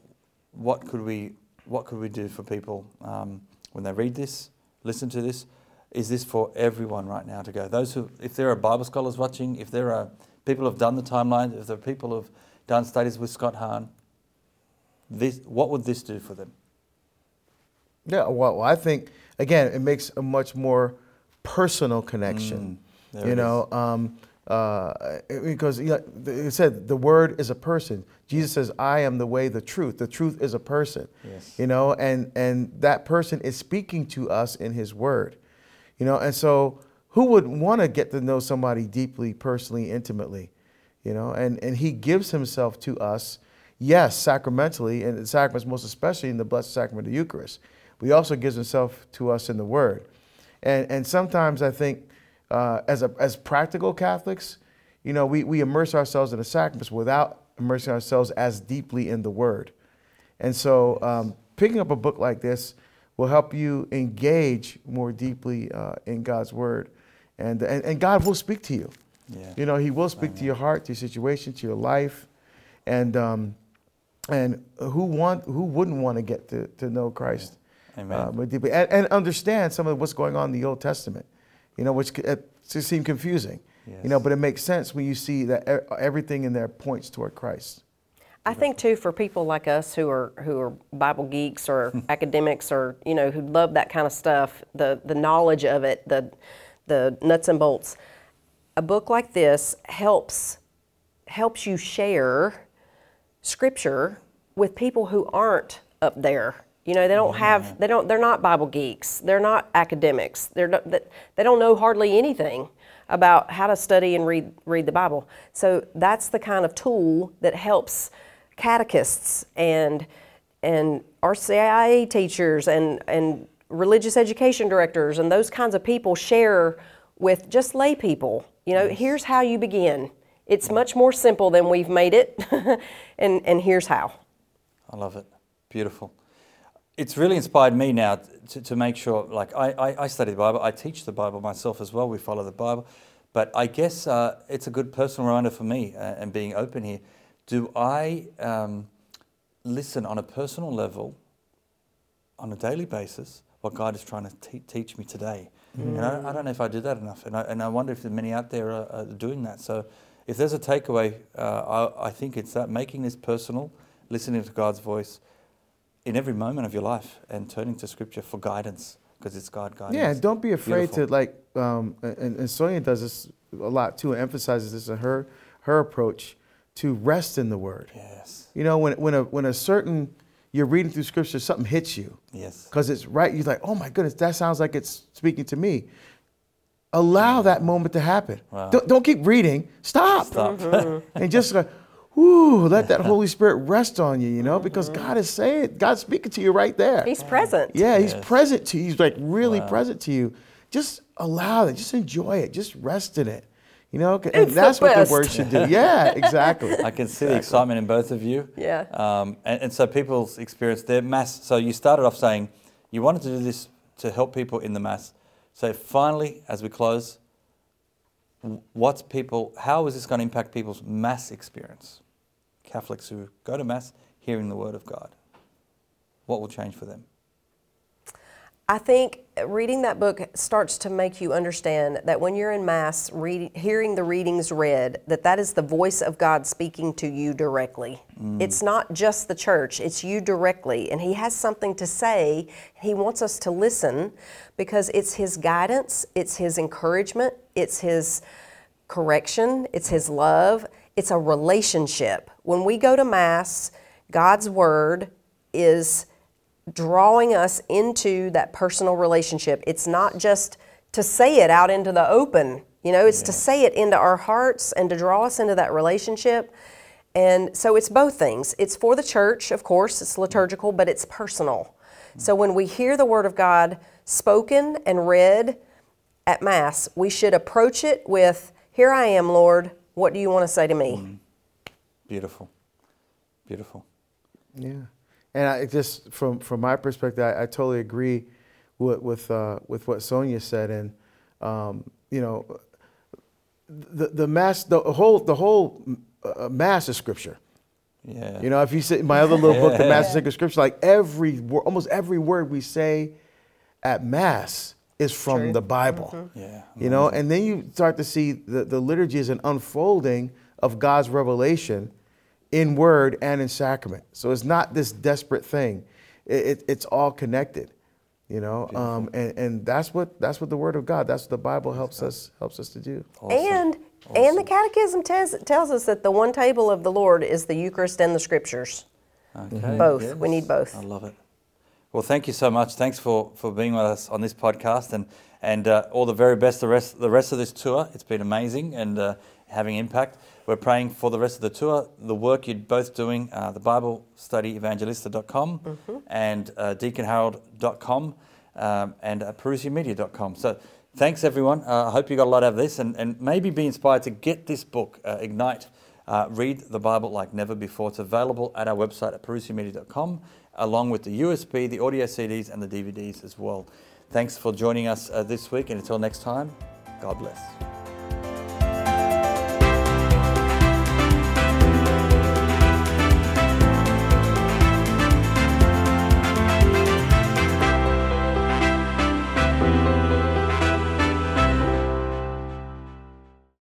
Speaker 1: what could we what could we do for people um, when they read this, listen to this? Is this for everyone right now to go? Those who, if there are Bible scholars watching, if there are people who have done the timeline, if there are people who have done studies with Scott Hahn, this, what would this do for them?
Speaker 3: Yeah, well, I think again, it makes a much more personal connection.
Speaker 1: Mm,
Speaker 3: you know, um, uh, because you know, it said the word is a person. Jesus says, "I am the way, the truth." The truth is a person.
Speaker 1: Yes.
Speaker 3: You know, and and that person is speaking to us in His Word. You know, and so who would want to get to know somebody deeply, personally, intimately? You know, and and He gives Himself to us, yes, sacramentally, and the sacraments most especially in the Blessed Sacrament of the Eucharist. But He also gives Himself to us in the Word, and and sometimes I think uh, as a as practical Catholics, you know, we we immerse ourselves in the sacraments without immersing ourselves as deeply in the Word. And so, um, picking up a book like this will help you engage more deeply uh, in God's Word. And, and, and God will speak to you.
Speaker 1: Yeah.
Speaker 3: You know, He will speak to your heart, to your situation, to your life. And, um, and who, want, who wouldn't want to get to, to know Christ. Uh, more deeply and, and understand some of what's going on in the Old Testament, you know, which c- uh, to seem confusing. You know, but it makes sense when you see that everything in there points toward Christ.
Speaker 2: I think too for people like us who are who are Bible geeks or academics or you know who love that kind of stuff, the the knowledge of it, the the nuts and bolts. A book like this helps helps you share scripture with people who aren't up there. You know, they don't have they don't they're not Bible geeks. They're not academics. They're they don't know hardly anything about how to study and read read the Bible. So that's the kind of tool that helps catechists and and RCIA teachers and and religious education directors and those kinds of people share with just lay people. You know, here's how you begin. It's much more simple than we've made it, and and here's how.
Speaker 1: I love it. Beautiful. It's really inspired me now to, to make sure, like, I, I, I study the Bible. I teach the Bible myself as well. We follow the Bible. But I guess uh, it's a good personal reminder for me uh, and being open here. Do I um, listen on a personal level, on a daily basis, what God is trying to te- teach me today? And I, I don't know if I do that enough. And I, and I wonder if there are many out there are, are doing that. So if there's a takeaway, uh, I, I think it's that making this personal, listening to God's voice in every moment of your life and turning to Scripture for guidance because it's God guidance.
Speaker 3: Yeah, and don't be afraid
Speaker 1: Beautiful.
Speaker 3: to like. Um, and, and Sonja does this a lot too, and emphasizes this in her her approach to rest in the Word.
Speaker 1: Yes.
Speaker 3: You know, when when a when a certain you're reading through Scripture, something hits you
Speaker 1: Yes.
Speaker 3: because it's right. You're like, oh my goodness, that sounds like it's speaking to me. Allow that moment to happen.
Speaker 1: Wow.
Speaker 3: Don't, don't keep reading. Stop.
Speaker 1: Stop.
Speaker 3: and just like, whoo, let that Holy Spirit rest on you. You know, because God is saying, God's speaking to you right there.
Speaker 2: He's present.
Speaker 3: Yeah, he's
Speaker 1: Yes.
Speaker 3: present to you. He's like really
Speaker 1: Wow.
Speaker 3: present to you. Just allow it. Just enjoy it. Just rest in it. You know, and
Speaker 2: It's the
Speaker 3: that's what the word should do. Yeah, exactly.
Speaker 1: I can see the excitement in both of you.
Speaker 2: Yeah.
Speaker 1: Um, and, and so people's experience, their mass. So you started off saying you wanted to do this to help people in the mass. So finally, as we close, what's people? How is this going to impact people's mass experience? Catholics who go to mass, hearing the word of God. What will change for them?
Speaker 2: I think reading that book starts to make you understand that when you're in mass, reading, hearing the readings read, that that is the voice of God speaking to you directly. Mm. It's not just the church; it's you directly, and He has something to say. He wants us to listen because it's His guidance, it's His encouragement, it's His correction, it's His love, it's a relationship. When we go to Mass, God's Word is drawing us into that personal relationship. It's not just to say it out into the open, you know, it's to say it into our hearts and to draw us into that relationship. And so it's both things. It's for the church, of course, it's liturgical, but it's personal. So when we hear the Word of God spoken and read at Mass, we should approach it with, Here I am, Lord. What do you want to say to me?
Speaker 1: Beautiful. Beautiful.
Speaker 3: Yeah, and I just from from my perspective, I, I totally agree with with uh, with what Sonja said, and um, you know, the the mass, the whole the whole uh, mass is scripture.
Speaker 1: Yeah.
Speaker 3: You know, if you say my other little book, The Mass of Sacred Scripture, like every word, almost every word we say at mass is from
Speaker 2: True.
Speaker 3: the Bible.
Speaker 1: Yeah.
Speaker 3: You know, and then you start to see the, the liturgy is an unfolding of God's revelation in word and in sacrament. So it's not this desperate thing. It, it, it's all connected. You know, um, and, and that's what that's what the Word of God, that's what the Bible helps us helps us to do.
Speaker 1: Awesome.
Speaker 2: And and the Catechism tells, tells us that the one table of the Lord is the Eucharist and the Scriptures.
Speaker 1: Okay,
Speaker 2: Both. We need both.
Speaker 1: I love it. Well, thank you so much. Thanks for, for being with us on this podcast, and and uh, all the very best the rest the rest of this tour. It's been amazing and uh, having impact. We're praying for the rest of the tour, the work you're both doing, uh, the Bible Study Evangelista.com
Speaker 2: Mm-hmm.
Speaker 1: and uh, DeaconHarold.com um, and uh, ParousiaMedia.com. So thanks everyone. Uh, I hope you got a lot out of this and, and maybe be inspired to get this book, uh, Ignite. Uh, read the Bible like never before. It's available at our website at parousiamedia.com, along with the USB, the audio CDs, and the DVDs as well. Thanks for joining us uh, this week, and until next time, God bless.